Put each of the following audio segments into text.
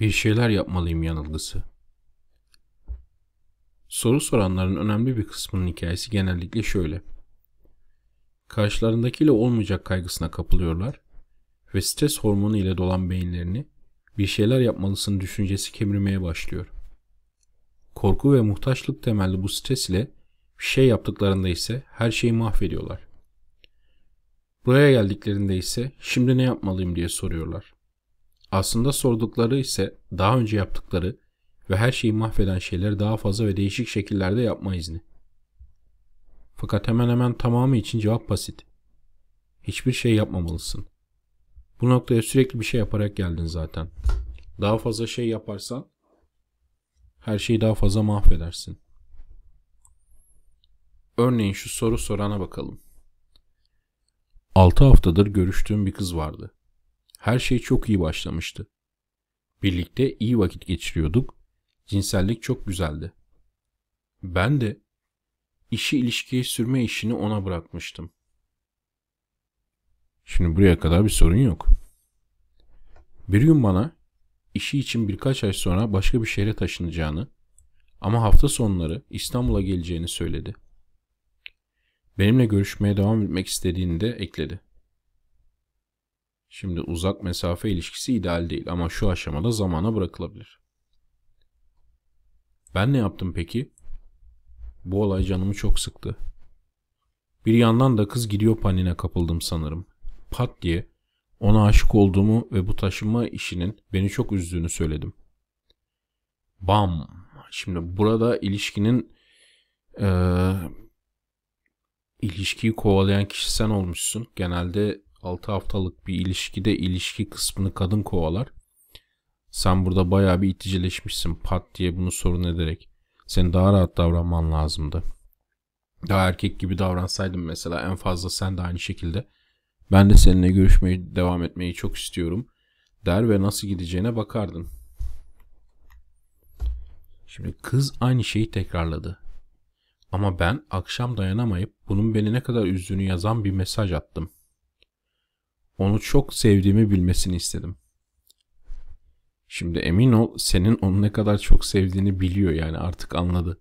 Bir şeyler yapmalıyım yanılgısı. Soru soranların önemli bir kısmının hikayesi genellikle şöyle. Karşılarındakiyle olmayacak kaygısına kapılıyorlar ve stres hormonu ile dolan beyinlerini bir şeyler yapmalısın düşüncesi kemirmeye başlıyor. Korku ve muhtaçlık temelli bu stres ile bir şey yaptıklarında ise her şeyi mahvediyorlar. Buraya geldiklerinde ise şimdi ne yapmalıyım diye soruyorlar. Aslında sordukları ise daha önce yaptıkları ve her şeyi mahveden şeyleri daha fazla ve değişik şekillerde yapma izni. Fakat hemen hemen tamamı için cevap basit. Hiçbir şey yapmamalısın. Bu noktaya sürekli bir şey yaparak geldin zaten. Daha fazla şey yaparsan her şeyi daha fazla mahvedersin. Örneğin şu soru sorana bakalım. 6 haftadır görüştüğüm bir kız vardı. Her şey çok iyi başlamıştı. Birlikte iyi vakit geçiriyorduk. Cinsellik çok güzeldi. Ben de işi ilişkiye sürme işini ona bırakmıştım. Şimdi buraya kadar bir sorun yok. Bir gün bana işi için birkaç ay sonra başka bir şehre taşınacağını ama hafta sonları İstanbul'a geleceğini söyledi. Benimle görüşmeye devam etmek istediğini de ekledi. Şimdi uzak mesafe ilişkisi ideal değil ama şu aşamada zamana bırakılabilir. Ben ne yaptım peki? Bu olay canımı çok sıktı. Bir yandan da kız gidiyor panine kapıldım sanırım. Pat diye ona aşık olduğumu ve bu taşınma işinin beni çok üzdüğünü söyledim. Bam. Şimdi burada ilişkinin e, ilişkiyi kovalayan kişi sen olmuşsun. Genelde 6 haftalık bir ilişkide ilişki kısmını kadın kovalar. Sen burada bayağı bir iticileşmişsin pat diye bunu sorun ederek. Senin daha rahat davranman lazımdı. Daha erkek gibi davransaydın mesela en fazla sen de aynı şekilde. Ben de seninle görüşmeyi devam etmeyi çok istiyorum der ve nasıl gideceğine bakardın. Şimdi kız aynı şeyi tekrarladı. Ama ben akşam dayanamayıp bunun beni ne kadar üzdüğünü yazan bir mesaj attım. Onu çok sevdiğimi bilmesini istedim. Şimdi emin ol senin onu ne kadar çok sevdiğini biliyor yani artık anladı.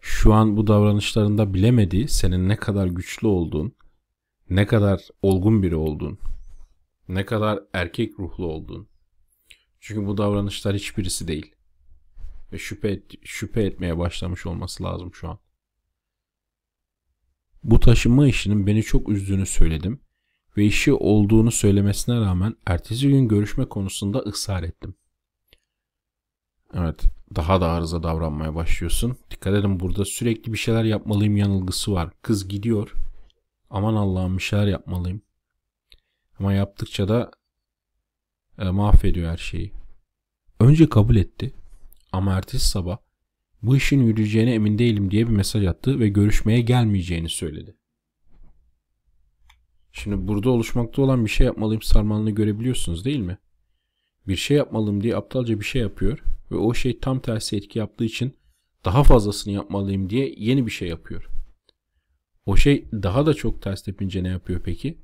Şu an bu davranışlarında bilemediği senin ne kadar güçlü olduğun, ne kadar olgun biri olduğun, ne kadar erkek ruhlu olduğun. Çünkü bu davranışlar hiçbirisi değil. Ve şüphe, et, şüphe etmeye başlamış olması lazım şu an. Bu taşınma işinin beni çok üzdüğünü söyledim ve işi olduğunu söylemesine rağmen ertesi gün görüşme konusunda ısrar ettim. Evet, daha da arıza davranmaya başlıyorsun. Dikkat edin burada sürekli bir şeyler yapmalıyım yanılgısı var. Kız gidiyor. Aman Allah'ım bir şeyler yapmalıyım. Ama yaptıkça da e, mahvediyor her şeyi. Önce kabul etti. Ama ertesi sabah bu işin yürüyeceğine emin değilim diye bir mesaj attı ve görüşmeye gelmeyeceğini söyledi. Şimdi burada oluşmakta olan bir şey yapmalıyım sarmalını görebiliyorsunuz değil mi? Bir şey yapmalıyım diye aptalca bir şey yapıyor ve o şey tam tersi etki yaptığı için daha fazlasını yapmalıyım diye yeni bir şey yapıyor. O şey daha da çok ters tepince ne yapıyor peki?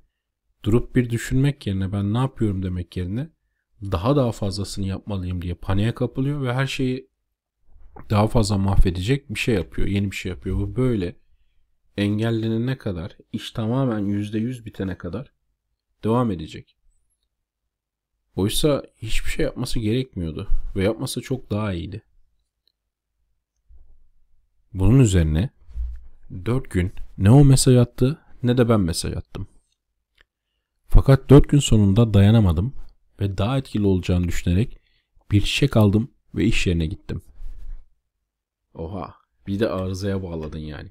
Durup bir düşünmek yerine ben ne yapıyorum demek yerine daha daha fazlasını yapmalıyım diye paniğe kapılıyor ve her şeyi daha fazla mahvedecek bir şey yapıyor. Yeni bir şey yapıyor. Bu böyle engellenene kadar, iş tamamen %100 bitene kadar devam edecek. Oysa hiçbir şey yapması gerekmiyordu ve yapması çok daha iyiydi. Bunun üzerine 4 gün ne o mesaj attı ne de ben mesaj attım. Fakat 4 gün sonunda dayanamadım ve daha etkili olacağını düşünerek bir çiçek aldım ve iş yerine gittim. Oha bir de arızaya bağladın yani.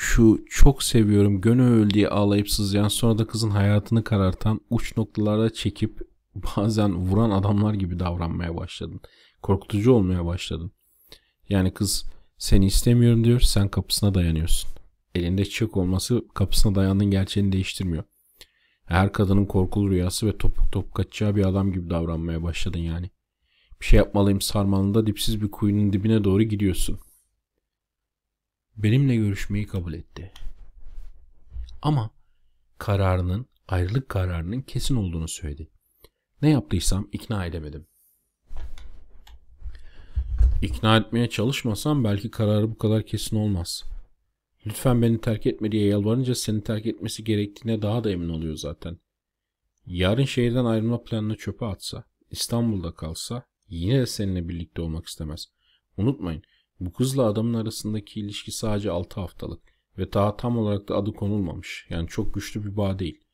Şu çok seviyorum gönül diye ağlayıp sızlayan sonra da kızın hayatını karartan uç noktalara çekip bazen vuran adamlar gibi davranmaya başladın. Korkutucu olmaya başladın. Yani kız seni istemiyorum diyor sen kapısına dayanıyorsun. Elinde çiçek olması kapısına dayandığın gerçeğini değiştirmiyor. Her kadının korkulu rüyası ve top top kaçacağı bir adam gibi davranmaya başladın yani. Bir şey yapmalıyım sarmalında dipsiz bir kuyunun dibine doğru gidiyorsun. Benimle görüşmeyi kabul etti. Ama kararının, ayrılık kararının kesin olduğunu söyledi. Ne yaptıysam ikna edemedim. İkna etmeye çalışmasam belki kararı bu kadar kesin olmaz. Lütfen beni terk etme diye yalvarınca seni terk etmesi gerektiğine daha da emin oluyor zaten. Yarın şehirden ayrılma planını çöpe atsa, İstanbul'da kalsa yine de seninle birlikte olmak istemez. Unutmayın bu kızla adamın arasındaki ilişki sadece 6 haftalık ve daha tam olarak da adı konulmamış. Yani çok güçlü bir bağ değil.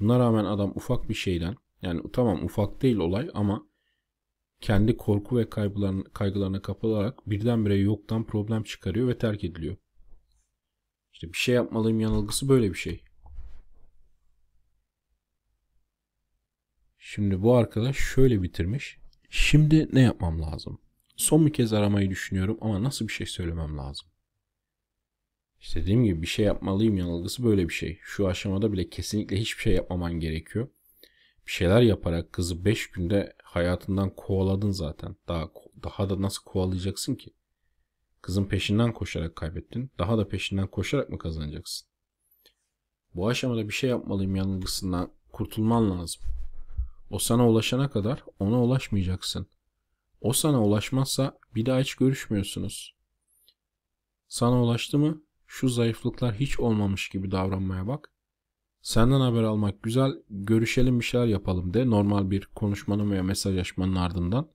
Buna rağmen adam ufak bir şeyden yani tamam ufak değil olay ama kendi korku ve kaygılarına, kaygılarına kapılarak birdenbire yoktan problem çıkarıyor ve terk ediliyor. İşte bir şey yapmalıyım yanılgısı böyle bir şey. Şimdi bu arkadaş şöyle bitirmiş. Şimdi ne yapmam lazım? Son bir kez aramayı düşünüyorum ama nasıl bir şey söylemem lazım? İşte dediğim gibi bir şey yapmalıyım yanılgısı böyle bir şey. Şu aşamada bile kesinlikle hiçbir şey yapmaman gerekiyor. Bir şeyler yaparak kızı 5 günde hayatından kovaladın zaten. Daha daha da nasıl kovalayacaksın ki? Kızın peşinden koşarak kaybettin. Daha da peşinden koşarak mı kazanacaksın? Bu aşamada bir şey yapmalıyım yanılgısından kurtulman lazım. O sana ulaşana kadar ona ulaşmayacaksın. O sana ulaşmazsa bir daha hiç görüşmüyorsunuz. Sana ulaştı mı şu zayıflıklar hiç olmamış gibi davranmaya bak. Senden haber almak güzel, görüşelim bir şeyler yapalım de normal bir konuşmanın veya mesajlaşmanın ardından.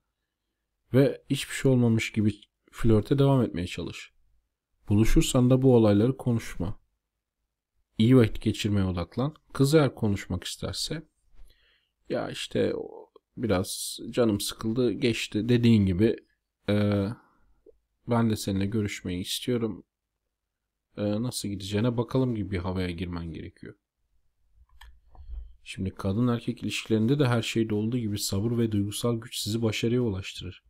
Ve hiçbir şey olmamış gibi flörte devam etmeye çalış. Buluşursan da bu olayları konuşma. İyi vakit geçirmeye odaklan. Kız eğer konuşmak isterse ya işte biraz canım sıkıldı geçti dediğin gibi e, ben de seninle görüşmeyi istiyorum. E, nasıl gideceğine bakalım gibi bir havaya girmen gerekiyor. Şimdi kadın erkek ilişkilerinde de her şeyde olduğu gibi sabır ve duygusal güç sizi başarıya ulaştırır.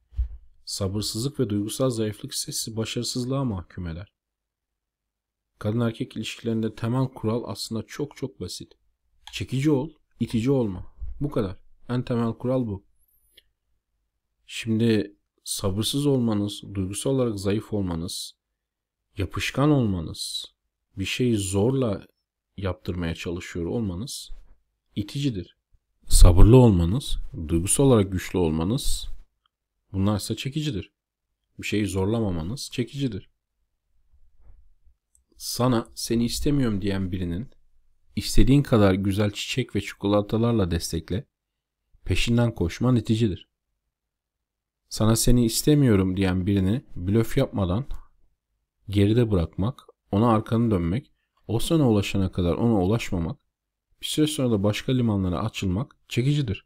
Sabırsızlık ve duygusal zayıflık ise sizi başarısızlığa mahkum eder. Kadın erkek ilişkilerinde temel kural aslında çok çok basit. Çekici ol, itici olma. Bu kadar. En temel kural bu. Şimdi sabırsız olmanız, duygusal olarak zayıf olmanız, yapışkan olmanız, bir şeyi zorla yaptırmaya çalışıyor olmanız iticidir. Sabırlı olmanız, duygusal olarak güçlü olmanız bunlar ise çekicidir. Bir şeyi zorlamamanız çekicidir. Sana seni istemiyorum diyen birinin istediğin kadar güzel çiçek ve çikolatalarla destekle, peşinden koşman iticidir. Sana seni istemiyorum diyen birini blöf yapmadan geride bırakmak, ona arkanı dönmek, o sana ulaşana kadar ona ulaşmamak, bir süre sonra da başka limanlara açılmak çekicidir.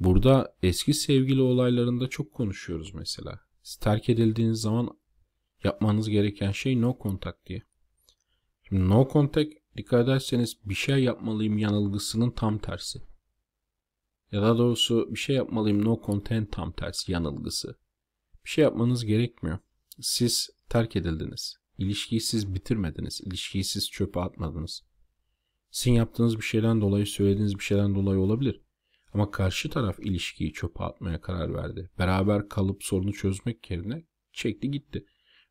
Burada eski sevgili olaylarında çok konuşuyoruz mesela. Siz terk edildiğiniz zaman yapmanız gereken şey no contact diye. Şimdi no contact dikkat ederseniz bir şey yapmalıyım yanılgısının tam tersi. Ya da doğrusu bir şey yapmalıyım no content tam tersi yanılgısı. Bir şey yapmanız gerekmiyor. Siz terk edildiniz. İlişkiyi siz bitirmediniz. İlişkiyi siz çöpe atmadınız. Sizin yaptığınız bir şeyden dolayı söylediğiniz bir şeyden dolayı olabilir. Ama karşı taraf ilişkiyi çöpe atmaya karar verdi. Beraber kalıp sorunu çözmek yerine çekti gitti.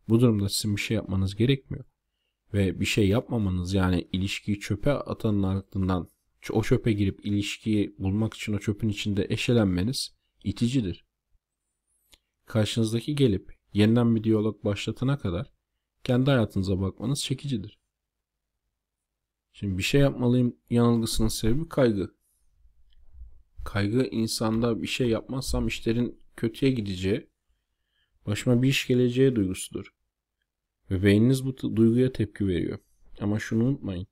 Bu durumda sizin bir şey yapmanız gerekmiyor. Ve bir şey yapmamanız yani ilişkiyi çöpe atanın ardından o çöpe girip ilişkiyi bulmak için o çöpün içinde eşelenmeniz iticidir. Karşınızdaki gelip yeniden bir diyalog başlatana kadar kendi hayatınıza bakmanız çekicidir. Şimdi bir şey yapmalıyım yanılgısının sebebi kaygı. Kaygı insanda bir şey yapmazsam işlerin kötüye gideceği, başıma bir iş geleceği duygusudur. Ve beyniniz bu duyguya tepki veriyor. Ama şunu unutmayın.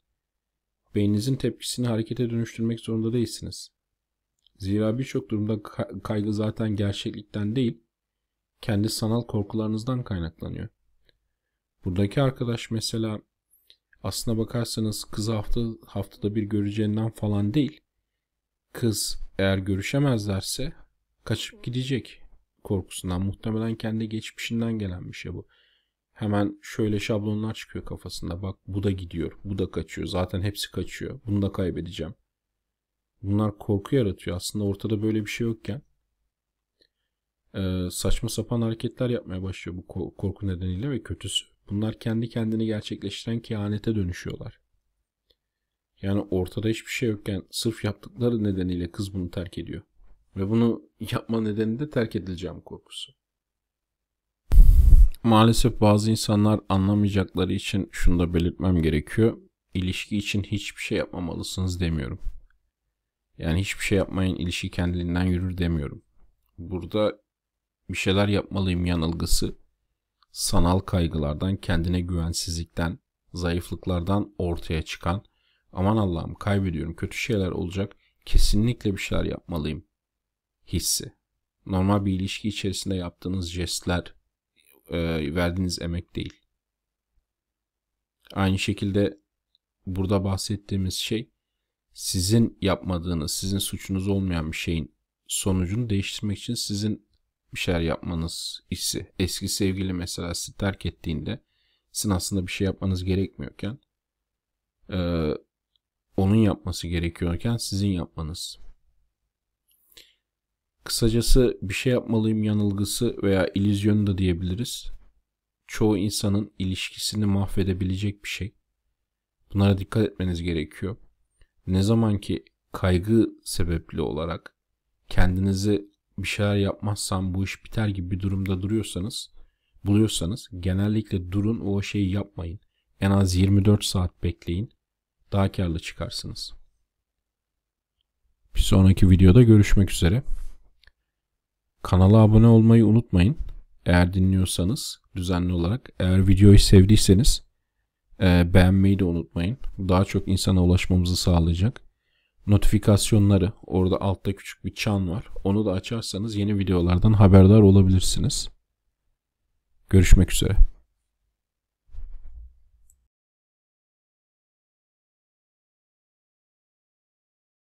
Beyninizin tepkisini harekete dönüştürmek zorunda değilsiniz. Zira birçok durumda kaygı zaten gerçeklikten değil, kendi sanal korkularınızdan kaynaklanıyor. Buradaki arkadaş mesela aslına bakarsanız kızı hafta, haftada bir göreceğinden falan değil. Kız eğer görüşemezlerse kaçıp gidecek korkusundan. Muhtemelen kendi geçmişinden gelen bir şey bu. Hemen şöyle şablonlar çıkıyor kafasında. Bak bu da gidiyor, bu da kaçıyor. Zaten hepsi kaçıyor. Bunu da kaybedeceğim. Bunlar korku yaratıyor. Aslında ortada böyle bir şey yokken e, saçma sapan hareketler yapmaya başlıyor bu korku nedeniyle ve kötüsü. Bunlar kendi kendini gerçekleştiren kehanete dönüşüyorlar. Yani ortada hiçbir şey yokken sırf yaptıkları nedeniyle kız bunu terk ediyor. Ve bunu yapma nedeni de terk edileceğim korkusu. Maalesef bazı insanlar anlamayacakları için şunu da belirtmem gerekiyor. İlişki için hiçbir şey yapmamalısınız demiyorum. Yani hiçbir şey yapmayın ilişki kendiliğinden yürür demiyorum. Burada bir şeyler yapmalıyım yanılgısı sanal kaygılardan, kendine güvensizlikten, zayıflıklardan ortaya çıkan aman Allah'ım kaybediyorum kötü şeyler olacak kesinlikle bir şeyler yapmalıyım hissi. Normal bir ilişki içerisinde yaptığınız jestler e, verdiğiniz emek değil. Aynı şekilde burada bahsettiğimiz şey sizin yapmadığınız, sizin suçunuz olmayan bir şeyin sonucunu değiştirmek için sizin bir şeyler yapmanız hissi. Eski sevgili mesela sizi terk ettiğinde sizin aslında bir şey yapmanız gerekmiyorken e, onun yapması gerekiyorken sizin yapmanız. Kısacası bir şey yapmalıyım yanılgısı veya illüzyonu da diyebiliriz. Çoğu insanın ilişkisini mahvedebilecek bir şey. Bunlara dikkat etmeniz gerekiyor. Ne zaman ki kaygı sebepli olarak kendinizi bir şeyler yapmazsam bu iş biter gibi bir durumda duruyorsanız, buluyorsanız genellikle durun o şeyi yapmayın. En az 24 saat bekleyin. Daha karlı çıkarsınız. Bir sonraki videoda görüşmek üzere. Kanala abone olmayı unutmayın. Eğer dinliyorsanız düzenli olarak. Eğer videoyu sevdiyseniz e, beğenmeyi de unutmayın. Daha çok insana ulaşmamızı sağlayacak. Notifikasyonları orada altta küçük bir çan var. Onu da açarsanız yeni videolardan haberdar olabilirsiniz. Görüşmek üzere.